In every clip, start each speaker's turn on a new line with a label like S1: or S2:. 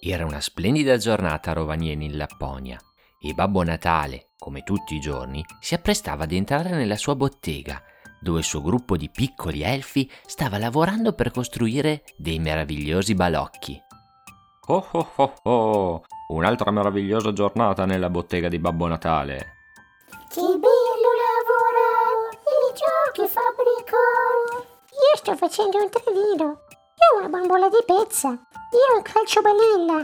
S1: Era una splendida giornata a Rovaniemi in Lapponia e Babbo Natale, come tutti i giorni, si apprestava ad entrare nella sua bottega, dove il suo gruppo di piccoli elfi stava lavorando per costruire dei meravigliosi balocchi.
S2: Oh oh oh oh! Un'altra meravigliosa giornata nella bottega di Babbo Natale.
S3: Che bello lavorare e i giochi fabbricare. Io sto facendo un trenino. Io una bambola di pezza. Io un calcio balilla.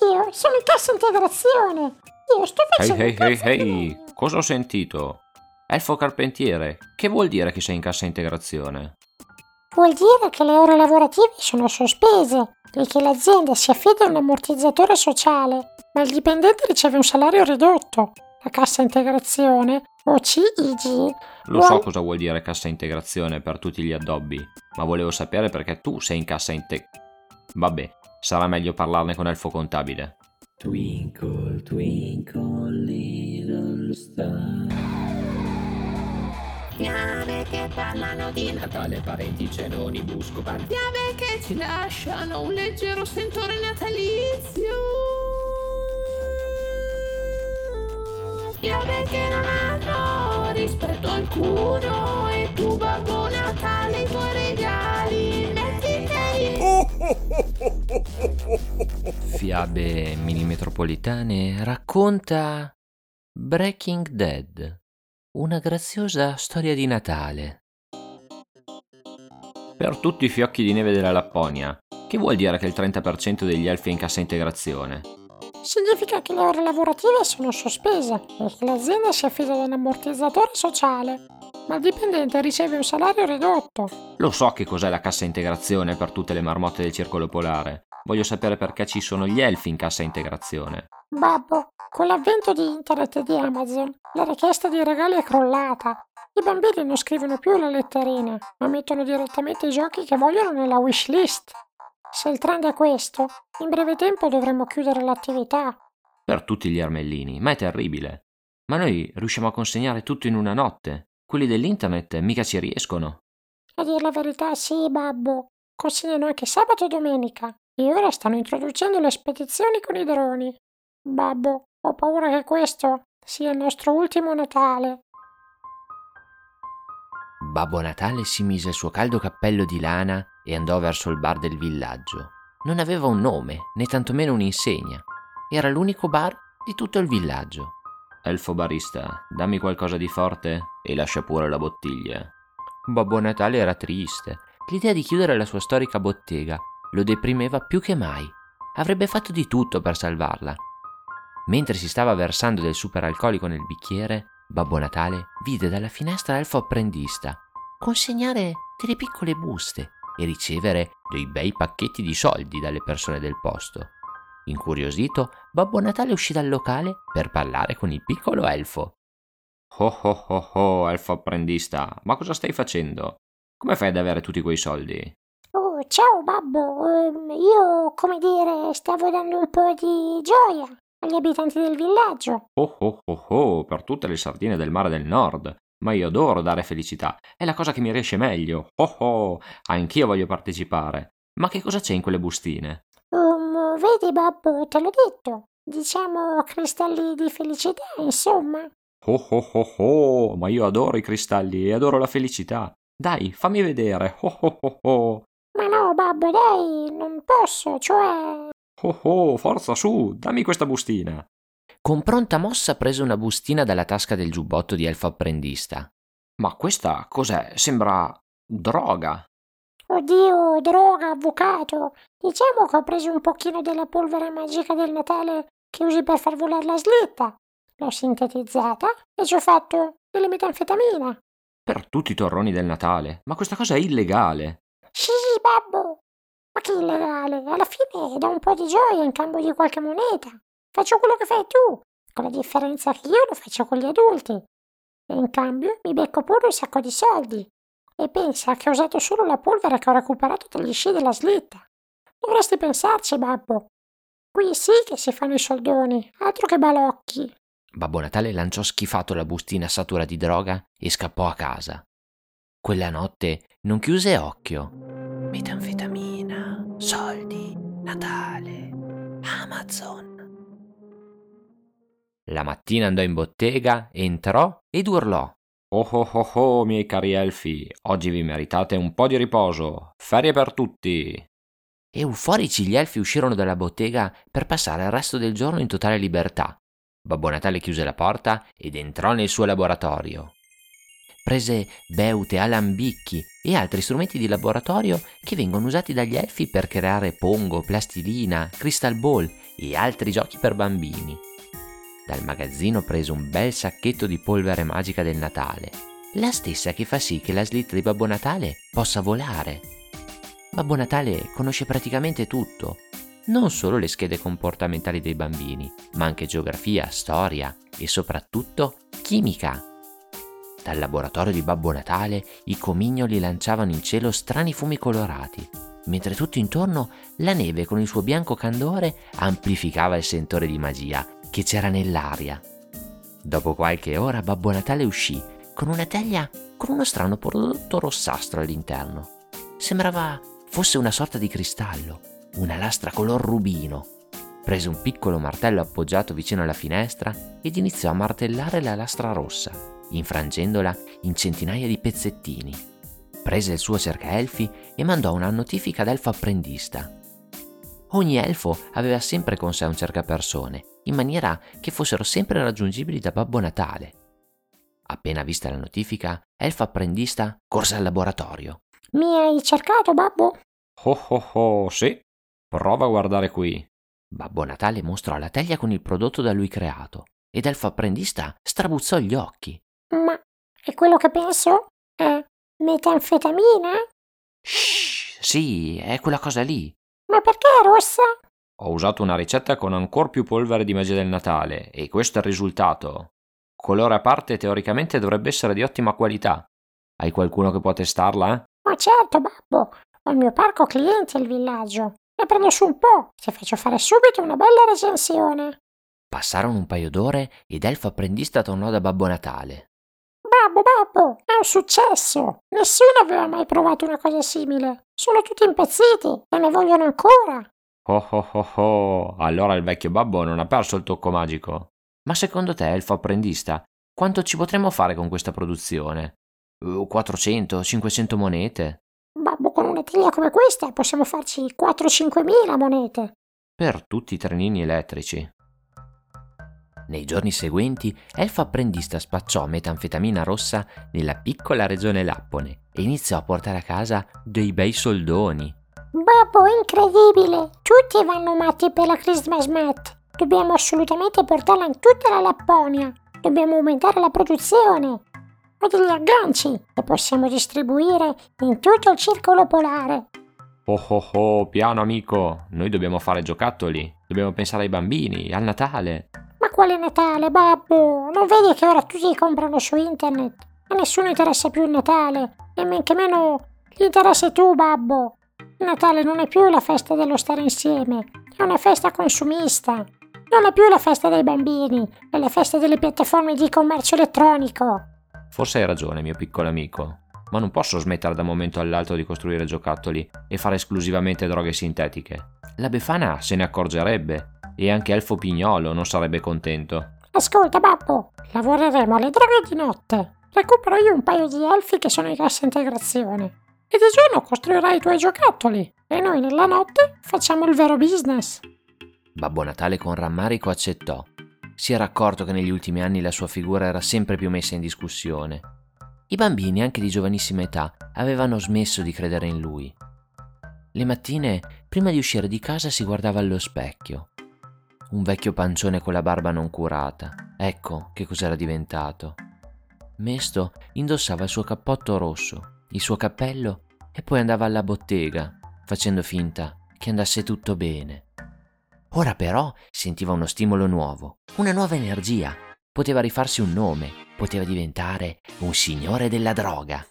S3: Io sono in cassa integrazione. Io sto
S2: Ehi
S3: facendo
S2: ehi
S3: un
S2: ehi ehi!
S3: di-
S2: Cosa ho sentito? Elfo carpentiere, che vuol dire che sei in cassa integrazione?
S3: Vuol dire che le ore lavorative sono sospese e che l'azienda si affida a un ammortizzatore sociale, ma il dipendente riceve un salario ridotto. La cassa integrazione, o CIG,
S2: Lo so
S3: vuol-
S2: cosa vuol dire cassa integrazione per tutti gli addobbi, ma volevo sapere perché tu sei in cassa inte... Vabbè, sarà meglio parlarne con Elfo contabile.
S4: Twinkle, twinkle, little star.
S5: Fiabe che parlano di
S4: Natale, parenti, cenoni, busco, pan.
S5: Fiabe che ci lasciano un leggero sentore natalizio. Fiabe che non hanno rispetto alcuno. E tu, Babbo
S1: Fiabe mini metropolitane racconta Breaking Dead, una graziosa storia di Natale.
S2: Per tutti i fiocchi di neve della Lapponia, che vuol dire che il 30% degli elfi è in cassa integrazione?
S3: significa che le ore lavorative sono sospese e che l'azienda si affida ad un ammortizzatore sociale, ma il dipendente riceve un salario ridotto.
S2: Lo so che cos'è la cassa integrazione per tutte le marmotte del circolo polare. Voglio sapere perché ci sono gli elfi in cassa integrazione.
S3: Babbo, con l'avvento di internet e di Amazon, la richiesta di regali è crollata. I bambini non scrivono più le letterine, ma mettono direttamente i giochi che vogliono nella wish list. Se il trend è questo, in breve tempo dovremmo chiudere l'attività.
S2: Per tutti gli armellini, ma è terribile. Ma noi riusciamo a consegnare tutto in una notte. Quelli dell'internet mica ci riescono.
S3: A dire la verità, sì, babbo. Consegnano anche sabato e domenica. E ora stanno introducendo le spedizioni con i droni. Babbo, ho paura che questo sia il nostro ultimo Natale.
S1: Babbo Natale si mise il suo caldo cappello di lana e andò verso il bar del villaggio. Non aveva un nome, né tantomeno un'insegna. Era l'unico bar di tutto il villaggio.
S2: Elfo barista, dammi qualcosa di forte e lascia pure la bottiglia.
S1: Babbo Natale era triste. L'idea di chiudere la sua storica bottega lo deprimeva più che mai. Avrebbe fatto di tutto per salvarla. Mentre si stava versando del superalcolico nel bicchiere, Babbo Natale vide dalla finestra Elfo apprendista consegnare delle piccole buste e ricevere dei bei pacchetti di soldi dalle persone del posto. Incuriosito, Babbo Natale uscì dal locale per parlare con il piccolo elfo.
S2: Oh oh oh oh, elfo apprendista, ma cosa stai facendo? Come fai ad avere tutti quei soldi?
S3: Oh, ciao babbo. Ehm, io, come dire, stavo dando un po' di gioia agli abitanti del villaggio.
S2: Oh oh oh oh, per tutte le sardine del mare del nord. Ma io adoro dare felicità, è la cosa che mi riesce meglio. Oh oh, anch'io voglio partecipare. Ma che cosa c'è in quelle bustine?
S3: Vedi babbo, te l'ho detto. Diciamo cristalli di felicità, insomma.
S2: Oh oh oh oh, ma io adoro i cristalli e adoro la felicità. Dai, fammi vedere. Oh oh oh oh.
S3: Ma no, babbo, dai, non posso, cioè...
S2: Oh oh, forza su, dammi questa bustina.
S1: Con pronta mossa prese una bustina dalla tasca del giubbotto di elfo apprendista.
S2: Ma questa cos'è? Sembra droga.
S3: Oddio, droga, avvocato. Diciamo che ho preso un pochino della polvere magica del Natale che usi per far volare la slitta. L'ho sintetizzata e ci ho fatto delle metanfetamina.
S2: Per tutti i torroni del Natale. Ma questa cosa è illegale.
S3: Sì, babbo. Ma che illegale. Alla fine do un po' di gioia in cambio di qualche moneta. Faccio quello che fai tu, con la differenza che io lo faccio con gli adulti. E in cambio mi becco pure un sacco di soldi. E pensa che ho usato solo la polvere che ho recuperato dagli sci della slitta. Dovresti pensarci, babbo. Qui sì che si fanno i soldoni, altro che balocchi.
S1: Babbo Natale lanciò schifato la bustina satura di droga e scappò a casa. Quella notte non chiuse occhio. Metanfetamina, soldi, Natale. Amazon. La mattina andò in bottega, entrò ed urlò.
S2: Oh oh oh oh, miei cari elfi, oggi vi meritate un po' di riposo. Ferie per tutti.
S1: Euforici gli elfi uscirono dalla bottega per passare il resto del giorno in totale libertà. Babbo Natale chiuse la porta ed entrò nel suo laboratorio. Prese beute, alambicchi e altri strumenti di laboratorio che vengono usati dagli elfi per creare pongo, plastilina, crystal ball e altri giochi per bambini. Dal magazzino prese un bel sacchetto di polvere magica del Natale, la stessa che fa sì che la slitta di Babbo Natale possa volare. Babbo Natale conosce praticamente tutto, non solo le schede comportamentali dei bambini, ma anche geografia, storia e soprattutto chimica. Dal laboratorio di Babbo Natale i comignoli lanciavano in cielo strani fumi colorati, mentre tutto intorno la neve con il suo bianco candore amplificava il sentore di magia che c'era nell'aria. Dopo qualche ora Babbo Natale uscì con una teglia con uno strano prodotto rossastro all'interno. Sembrava fosse una sorta di cristallo, una lastra color rubino. Prese un piccolo martello appoggiato vicino alla finestra ed iniziò a martellare la lastra rossa, infrangendola in centinaia di pezzettini. Prese il suo cercaelfi e mandò una notifica ad elfo apprendista. Ogni elfo aveva sempre con sé un cercapersone, in maniera che fossero sempre raggiungibili da Babbo Natale. Appena vista la notifica, elfo apprendista corse al laboratorio.
S3: Mi hai cercato, babbo?
S2: Oh oh oh, sì. Prova a guardare qui.
S1: Babbo Natale mostrò la teglia con il prodotto da lui creato ed elfo apprendista strabuzzò gli occhi.
S3: Ma è quello che penso? È metanfetamina?
S1: Shh, sì, è quella cosa lì.
S3: Ma perché è rossa?
S2: Ho usato una ricetta con ancora più polvere di magia del Natale e questo è il risultato. Colore a parte teoricamente dovrebbe essere di ottima qualità. Hai qualcuno che può testarla?
S3: Ma certo, babbo. Ho il mio parco clienti al villaggio. Ne prendo su un po'. Ti faccio fare subito una bella recensione.
S1: Passarono un paio d'ore ed elfo apprendista tornò da Babbo Natale.
S3: Babbo, babbo, è un successo! Nessuno aveva mai provato una cosa simile. Sono tutti impazziti e ne vogliono ancora.
S2: Oh oh oh oh, allora il vecchio babbo non ha perso il tocco magico.
S1: Ma secondo te, elfo apprendista, quanto ci potremmo fare con questa produzione? 400, 500 monete?
S3: Babbo, con una teglia come questa possiamo farci 4-5 mila monete.
S2: Per tutti i trenini elettrici.
S1: Nei giorni seguenti, Elfo apprendista spacciò metanfetamina rossa nella piccola regione Lappone e iniziò a portare a casa dei bei soldoni.
S3: Babbo, incredibile! Tutti vanno matti per la Christmas Mat. Dobbiamo assolutamente portarla in tutta la Lapponia. Dobbiamo aumentare la produzione. Ho degli agganci che possiamo distribuire in tutto il circolo polare.
S2: Oh oh oh, piano amico, noi dobbiamo fare giocattoli, dobbiamo pensare ai bambini, al Natale.
S3: Ma quale Natale, babbo? Non vedi che ora tutti comprano su internet? A nessuno interessa più il Natale, e men che meno gli interessi tu, babbo. Il Natale non è più la festa dello stare insieme, è una festa consumista. Non è più la festa dei bambini, è la festa delle piattaforme di commercio elettronico.
S2: Forse hai ragione, mio piccolo amico, ma non posso smettere da un momento all'altro di costruire giocattoli e fare esclusivamente droghe sintetiche. La Befana se ne accorgerebbe e anche Elfo Pignolo non sarebbe contento.
S3: Ascolta, babbo, lavoreremo alle droghe di notte. Recupero io un paio di elfi che sono in cassa integrazione. E di giorno costruirai i tuoi giocattoli. E noi nella notte facciamo il vero business.
S1: Babbo Natale con rammarico accettò. Si era accorto che negli ultimi anni la sua figura era sempre più messa in discussione. I bambini, anche di giovanissima età, avevano smesso di credere in lui. Le mattine, prima di uscire di casa, si guardava allo specchio. Un vecchio pancione con la barba non curata. Ecco che cos'era diventato. Mesto indossava il suo cappotto rosso, il suo cappello e poi andava alla bottega, facendo finta che andasse tutto bene. Ora però sentiva uno stimolo nuovo, una nuova energia. Poteva rifarsi un nome, poteva diventare un signore della droga.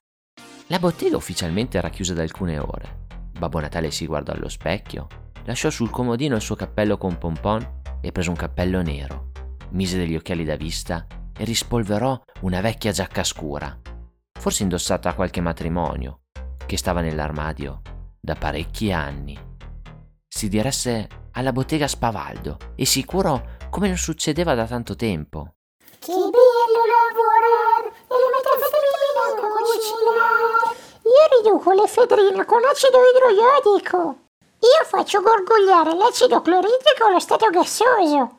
S1: La bottega ufficialmente era chiusa da alcune ore. Babbo Natale si guardò allo specchio, lasciò sul comodino il suo cappello con pompon e prese un cappello nero, mise degli occhiali da vista e rispolverò una vecchia giacca scura, forse indossata a qualche matrimonio, che stava nell'armadio da parecchi anni. Si diresse alla bottega Spavaldo e sicuro come non succedeva da tanto tempo.
S3: Che bello lavorare e le metanfetamine a cucinare. Io riduco l'efedrina con acido idroiodico. Io faccio gorgogliare l'acido cloridrico allo stato gassoso.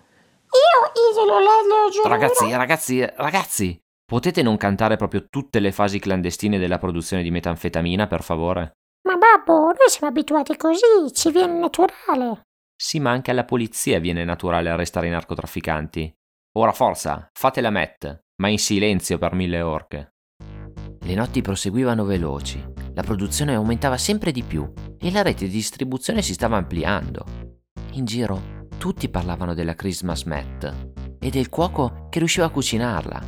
S3: Io isolo l'alogenuro.
S2: Ragazzi, ragazzi, ragazzi, potete non cantare proprio tutte le fasi clandestine della produzione di metanfetamina, per favore?
S3: Ma babbo, noi siamo abituati così, ci viene naturale.
S2: Sì, ma anche alla polizia viene naturale arrestare i narcotrafficanti. Ora forza, fate la met, ma in silenzio per mille orche.
S1: Le notti proseguivano veloci, la produzione aumentava sempre di più e la rete di distribuzione si stava ampliando. In giro tutti parlavano della Christmas Met e del cuoco che riusciva a cucinarla,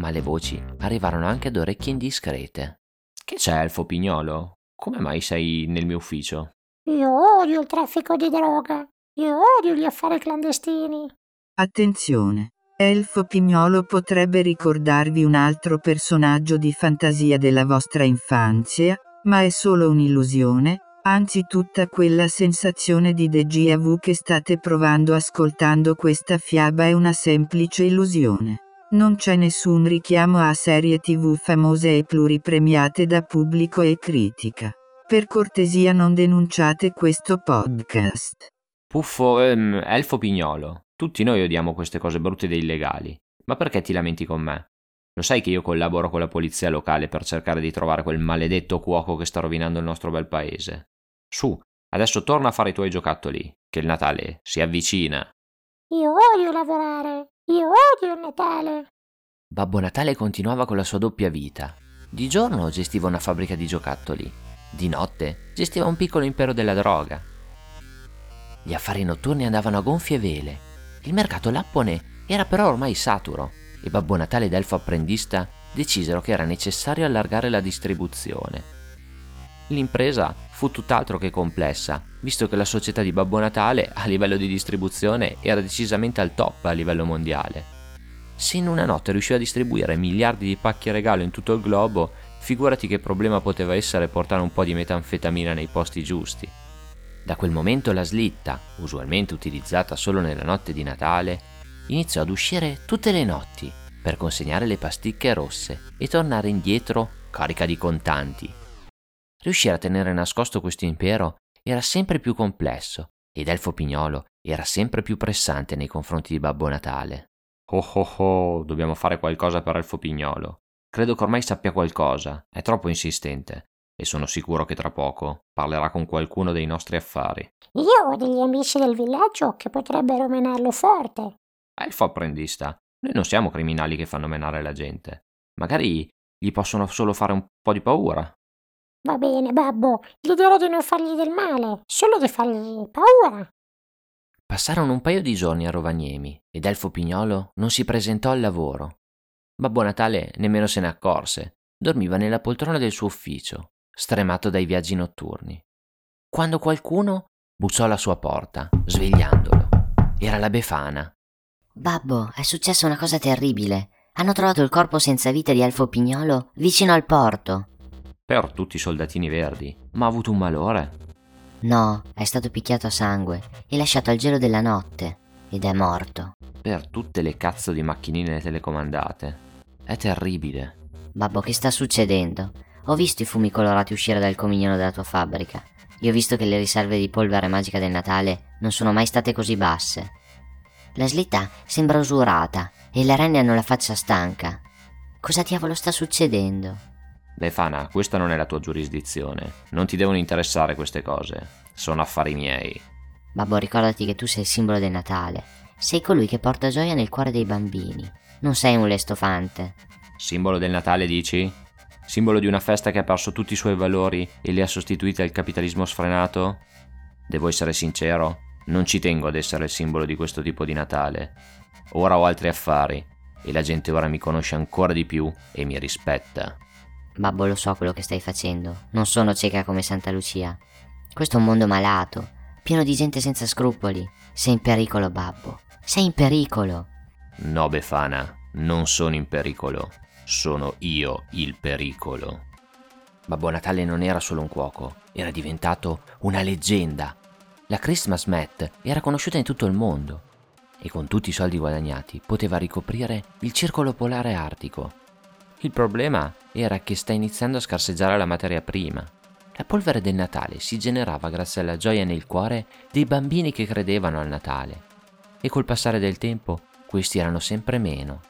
S1: ma le voci arrivarono anche ad orecchie indiscrete.
S2: Che c'è, Elfo Pignolo? Come mai sei nel mio ufficio?
S3: Io odio il traffico di droga. Io odio gli affari clandestini.
S6: Attenzione! Elfo Pignolo potrebbe ricordarvi un altro personaggio di fantasia della vostra infanzia, ma è solo un'illusione, anzi tutta quella sensazione di déjà vu che state provando ascoltando questa fiaba è una semplice illusione. Non c'è nessun richiamo a serie tv famose e pluripremiate da pubblico e critica. Per cortesia non denunciate questo podcast.
S2: Puffo, ehm, Elfo Pignolo. Tutti noi odiamo queste cose brutte e illegali. Ma perché ti lamenti con me? Lo sai che io collaboro con la polizia locale per cercare di trovare quel maledetto cuoco che sta rovinando il nostro bel paese. Su, adesso torna a fare i tuoi giocattoli, che il Natale si avvicina.
S3: Io odio lavorare. Io odio il Natale.
S1: Babbo Natale continuava con la sua doppia vita. Di giorno gestiva una fabbrica di giocattoli, di notte gestiva un piccolo impero della droga. Gli affari notturni andavano a gonfie vele. Il mercato lappone era però ormai saturo e Babbo Natale ed Elfo Apprendista decisero che era necessario allargare la distribuzione. L'impresa fu tutt'altro che complessa, visto che la società di Babbo Natale a livello di distribuzione era decisamente al top a livello mondiale. Se in una notte riusciva a distribuire miliardi di pacchi regalo in tutto il globo, figurati che problema poteva essere portare un po' di metanfetamina nei posti giusti. Da quel momento la slitta, usualmente utilizzata solo nella notte di Natale, iniziò ad uscire tutte le notti per consegnare le pasticche rosse e tornare indietro carica di contanti. Riuscire a tenere nascosto questo impero era sempre più complesso ed Elfo Pignolo era sempre più pressante nei confronti di Babbo Natale.
S2: Oh oh oh, dobbiamo fare qualcosa per Elfo Pignolo. Credo che ormai sappia qualcosa, è troppo insistente e sono sicuro che tra poco parlerà con qualcuno dei nostri affari.
S3: Io ho degli amici del villaggio che potrebbero menarlo forte.
S2: Elfo apprendista, noi non siamo criminali che fanno menare la gente. Magari gli possono solo fare un po' di paura.
S3: Va bene, babbo, gli dirò di non fargli del male, solo di fargli paura.
S1: Passarono un paio di giorni a Rovagnemi ed Elfo Pignolo non si presentò al lavoro. Babbo Natale nemmeno se ne accorse, dormiva nella poltrona del suo ufficio, stremato dai viaggi notturni. Quando qualcuno bussò alla sua porta, svegliandolo. Era la Befana.
S7: Babbo, è successa una cosa terribile. Hanno trovato il corpo senza vita di Elfo Pignolo vicino al porto.
S2: Per tutti i soldatini verdi, ma ha avuto un malore.
S7: No, è stato picchiato a sangue e lasciato al gelo della notte. Ed è morto.
S2: Per tutte le cazzo di macchinine telecomandate. È terribile.
S7: Babbo, che sta succedendo? Ho visto i fumi colorati uscire dal comignolo della tua fabbrica. Io ho visto che le riserve di polvere magica del Natale non sono mai state così basse. La slitta sembra usurata e le renne hanno la faccia stanca. Cosa diavolo sta succedendo?
S2: Befana, questa non è la tua giurisdizione. Non ti devono interessare queste cose. Sono affari miei.
S7: Babbo, ricordati che tu sei il simbolo del Natale. Sei colui che porta gioia nel cuore dei bambini. Non sei un lestofante.
S2: Simbolo del Natale, dici? Simbolo di una festa che ha perso tutti i suoi valori e li ha sostituiti al capitalismo sfrenato? Devo essere sincero, non ci tengo ad essere il simbolo di questo tipo di Natale. Ora ho altri affari e la gente ora mi conosce ancora di più e mi rispetta.
S7: Babbo, lo so quello che stai facendo. Non sono cieca come Santa Lucia. Questo è un mondo malato, pieno di gente senza scrupoli. Sei in pericolo, babbo. Sei in pericolo.
S2: No, Befana, non sono in pericolo. Sono io il pericolo.
S1: Babbo Natale non era solo un cuoco, era diventato una leggenda. La Christmas Mat era conosciuta in tutto il mondo e con tutti i soldi guadagnati poteva ricoprire il circolo polare artico. Il problema era che sta iniziando a scarseggiare la materia prima. La polvere del Natale si generava grazie alla gioia nel cuore dei bambini che credevano al Natale e col passare del tempo questi erano sempre meno.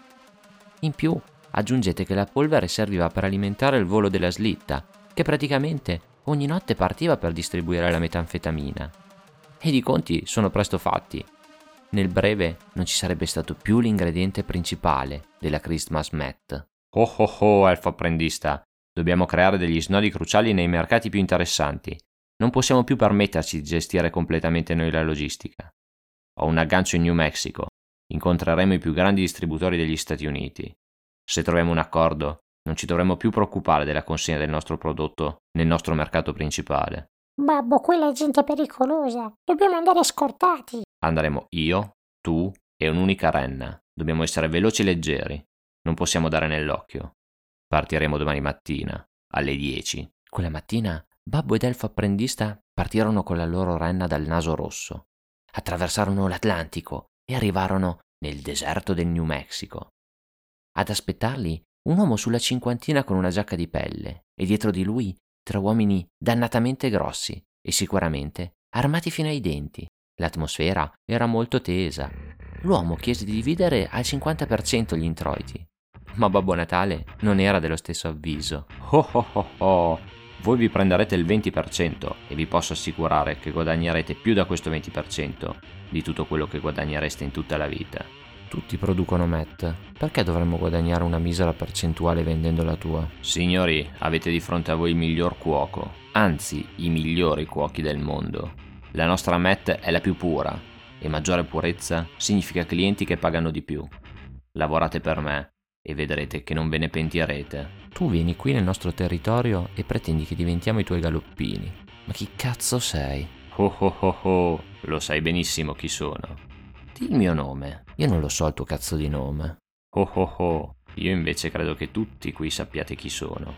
S1: In più, aggiungete che la polvere serviva per alimentare il volo della slitta, che praticamente ogni notte partiva per distribuire la metanfetamina. E i conti sono presto fatti. Nel breve non ci sarebbe stato più l'ingrediente principale della Christmas Mat.
S2: Oh oh oh, elfo apprendista, dobbiamo creare degli snodi cruciali nei mercati più interessanti. Non possiamo più permetterci di gestire completamente noi la logistica. Ho un aggancio in New Mexico. Incontreremo i più grandi distributori degli Stati Uniti. Se troviamo un accordo, non ci dovremmo più preoccupare della consegna del nostro prodotto nel nostro mercato principale.
S3: Babbo, quella è gente pericolosa. Dobbiamo andare scortati.
S2: Andremo io, tu e un'unica renna. Dobbiamo essere veloci e leggeri. Non possiamo dare nell'occhio. Partiremo domani mattina, alle 10.
S1: Quella mattina Babbo ed Elfo apprendista partirono con la loro renna dal naso rosso. Attraversarono l'Atlantico e arrivarono nel deserto del New Mexico. Ad aspettarli un uomo sulla cinquantina con una giacca di pelle e dietro di lui tre uomini dannatamente grossi e sicuramente armati fino ai denti. L'atmosfera era molto tesa. L'uomo chiese di dividere al 50% gli introiti, ma Babbo Natale non era dello stesso avviso.
S2: Oh oh oh oh! Voi vi prenderete il 20% e vi posso assicurare che guadagnerete più da questo 20% di tutto quello che guadagnereste in tutta la vita.
S1: Tutti producono Matt. Perché dovremmo guadagnare una misera percentuale vendendo la tua?
S2: Signori, avete di fronte a voi il miglior cuoco, anzi i migliori cuochi del mondo. La nostra Matt è la più pura e maggiore purezza significa clienti che pagano di più. Lavorate per me e vedrete che non ve ne pentirete.
S1: Tu vieni qui nel nostro territorio e pretendi che diventiamo i tuoi galoppini. Ma chi cazzo sei?
S2: Oh oh oh oh, lo sai benissimo chi sono.
S1: Il mio nome. Io non lo so il tuo cazzo di nome.
S2: Oh oh oh, io invece credo che tutti qui sappiate chi sono.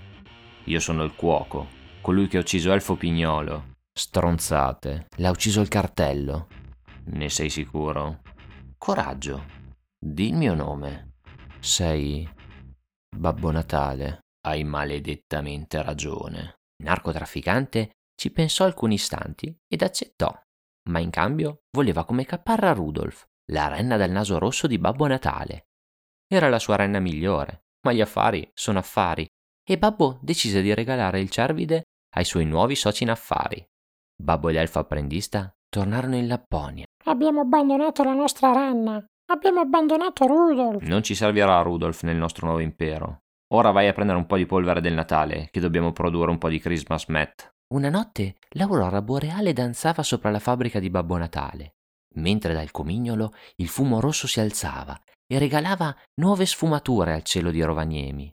S2: Io sono il cuoco, colui che ha ucciso Elfo Pignolo.
S1: Stronzate. L'ha ucciso il cartello.
S2: Ne sei sicuro?
S1: Coraggio. Di il mio nome. Sei Babbo Natale.
S2: Hai maledettamente ragione.
S1: Il narcotrafficante ci pensò alcuni istanti ed accettò, ma in cambio voleva come caparra Rudolf, la renna dal naso rosso di Babbo Natale. Era la sua renna migliore, ma gli affari sono affari e Babbo decise di regalare il cervide ai suoi nuovi soci in affari. Babbo ed Elfo apprendista tornarono in Lapponia.
S3: Abbiamo abbandonato la nostra renna. Abbiamo abbandonato Rudolf.
S2: Non ci servirà Rudolf nel nostro nuovo impero. Ora vai a prendere un po' di polvere del Natale, che dobbiamo produrre un po' di Christmas Mat.
S1: Una notte l'aurora boreale danzava sopra la fabbrica di Babbo Natale, mentre dal comignolo il fumo rosso si alzava e regalava nuove sfumature al cielo di Rovaniemi.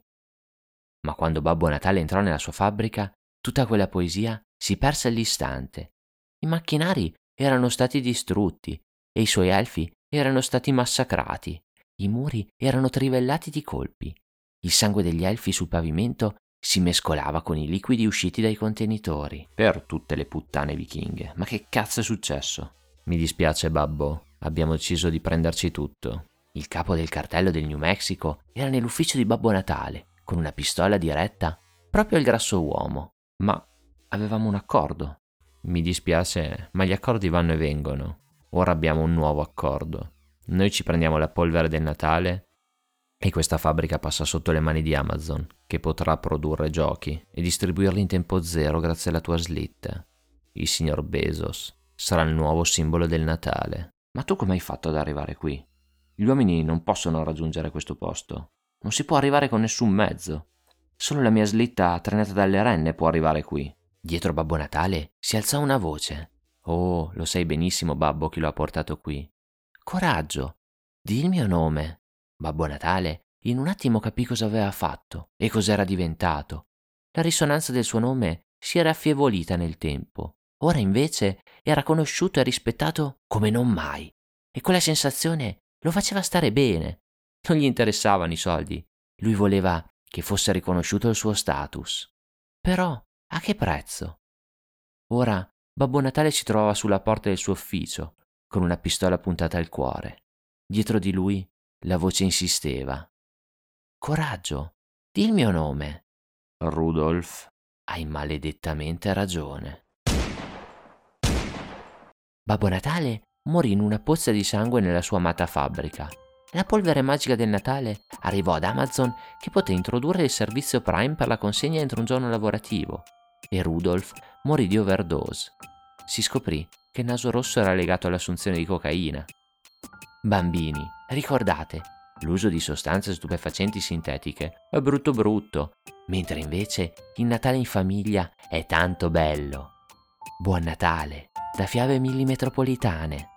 S1: Ma quando Babbo Natale entrò nella sua fabbrica, tutta quella poesia si perse all'istante. I macchinari erano stati distrutti e i suoi elfi erano stati massacrati. I muri erano trivellati di colpi. Il sangue degli elfi sul pavimento si mescolava con i liquidi usciti dai contenitori.
S2: Per tutte le puttane vichinghe. Ma che cazzo è successo?
S1: Mi dispiace, babbo. Abbiamo deciso di prenderci tutto. Il capo del cartello del New Mexico era nell'ufficio di Babbo Natale, con una pistola diretta proprio al grasso uomo. Ma avevamo un accordo. Mi dispiace, ma gli accordi vanno e vengono. Ora abbiamo un nuovo accordo. Noi ci prendiamo la polvere del Natale e questa fabbrica passa sotto le mani di Amazon, che potrà produrre giochi e distribuirli in tempo zero grazie alla tua slitta. Il signor Bezos sarà il nuovo simbolo del Natale.
S2: Ma tu come hai fatto ad arrivare qui? Gli uomini non possono raggiungere questo posto. Non si può arrivare con nessun mezzo. Solo la mia slitta trainata dalle renne può arrivare qui.
S1: Dietro Babbo Natale si alzò una voce. Oh, lo sai benissimo, babbo, chi lo ha portato qui. Coraggio, di il mio nome. Babbo Natale in un attimo capì cosa aveva fatto e cos'era diventato. La risonanza del suo nome si era affievolita nel tempo. Ora invece era conosciuto e rispettato come non mai. E quella sensazione lo faceva stare bene. Non gli interessavano i soldi. Lui voleva che fosse riconosciuto il suo status. Però a che prezzo? Ora Babbo Natale si trovava sulla porta del suo ufficio, con una pistola puntata al cuore. Dietro di lui la voce insisteva. Coraggio, di il mio nome. Rudolf, hai maledettamente ragione. Babbo Natale morì in una pozza di sangue nella sua amata fabbrica. La polvere magica del Natale arrivò ad Amazon che poté introdurre il servizio Prime per la consegna entro un giorno lavorativo e Rudolf morì di overdose. Si scoprì che il naso rosso era legato all'assunzione di cocaina. Bambini, ricordate, l'uso di sostanze stupefacenti sintetiche è brutto brutto, mentre invece il Natale in famiglia è tanto bello. Buon Natale, da Fiabe Millimetropolitane.